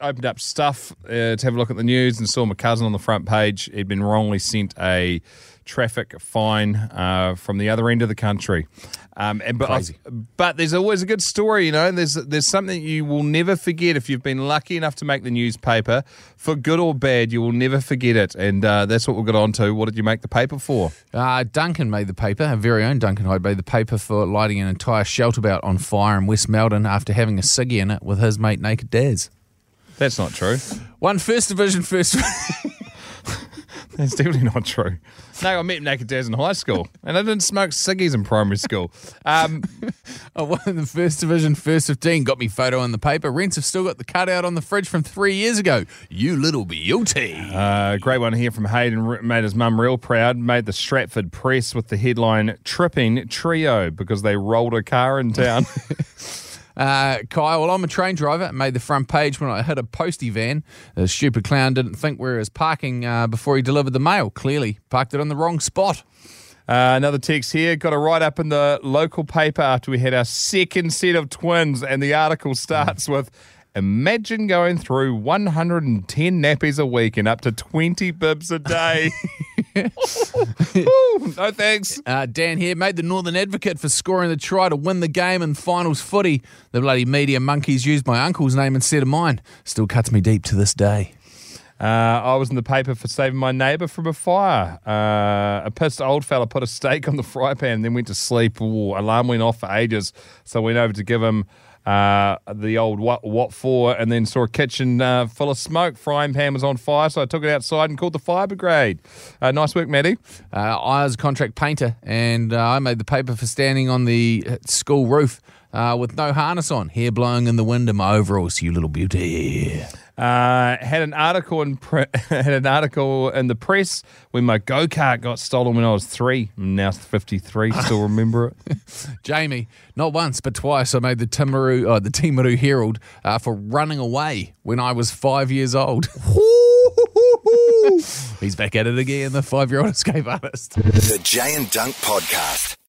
Opened up stuff uh, to have a look at the news and saw my cousin on the front page. He'd been wrongly sent a traffic fine uh, from the other end of the country. Um, and but, Crazy. but there's always a good story, you know. There's there's something you will never forget if you've been lucky enough to make the newspaper, for good or bad. You will never forget it, and uh, that's what we'll get on to. What did you make the paper for? Uh, Duncan made the paper, our very own Duncan Heyde made the paper for lighting an entire shelter bout on fire in West Melbourne after having a ciggy in it with his mate Naked Daz. That's not true. One first division first. That's definitely not true. No, I met Naked Daz in high school, and I didn't smoke ciggies in primary school. Um, one in the first division, first 15 got me photo in the paper. Rents have still got the cutout on the fridge from three years ago. You little beauty. Uh, great one here from Hayden. Made his mum real proud. Made the Stratford Press with the headline "Tripping Trio" because they rolled a car in town. Uh, Kyle, well, I'm a train driver. Made the front page when I hit a postie van. The stupid clown didn't think where he was parking uh, before he delivered the mail. Clearly, parked it on the wrong spot. uh, another text here. Got a write up in the local paper after we had our second set of twins, and the article starts with. Imagine going through 110 nappies a week and up to 20 bibs a day. Ooh, no thanks. Uh, Dan here made the Northern Advocate for scoring the try to win the game in finals footy. The bloody media monkeys used my uncle's name instead of mine. Still cuts me deep to this day. Uh, I was in the paper for saving my neighbour from a fire. Uh, a pissed old fella put a steak on the fry pan and then went to sleep. Ooh, alarm went off for ages. So I went over to give him uh, the old what, what for and then saw a kitchen uh, full of smoke. Frying pan was on fire, so I took it outside and called the fire brigade. Uh, nice work, Maddie. Uh, I was a contract painter and uh, I made the paper for standing on the uh, school roof with no harness on, hair blowing in the wind in my overalls, you little beauty. Uh, had an article in pre- had an article in the press when my go kart got stolen when I was three. I'm now fifty three. Still remember it. Jamie, not once but twice I made the Timaru, uh, the Timaru Herald uh, for running away when I was five years old. He's back at it again, the five year old escape artist. The Jay and Dunc Podcast.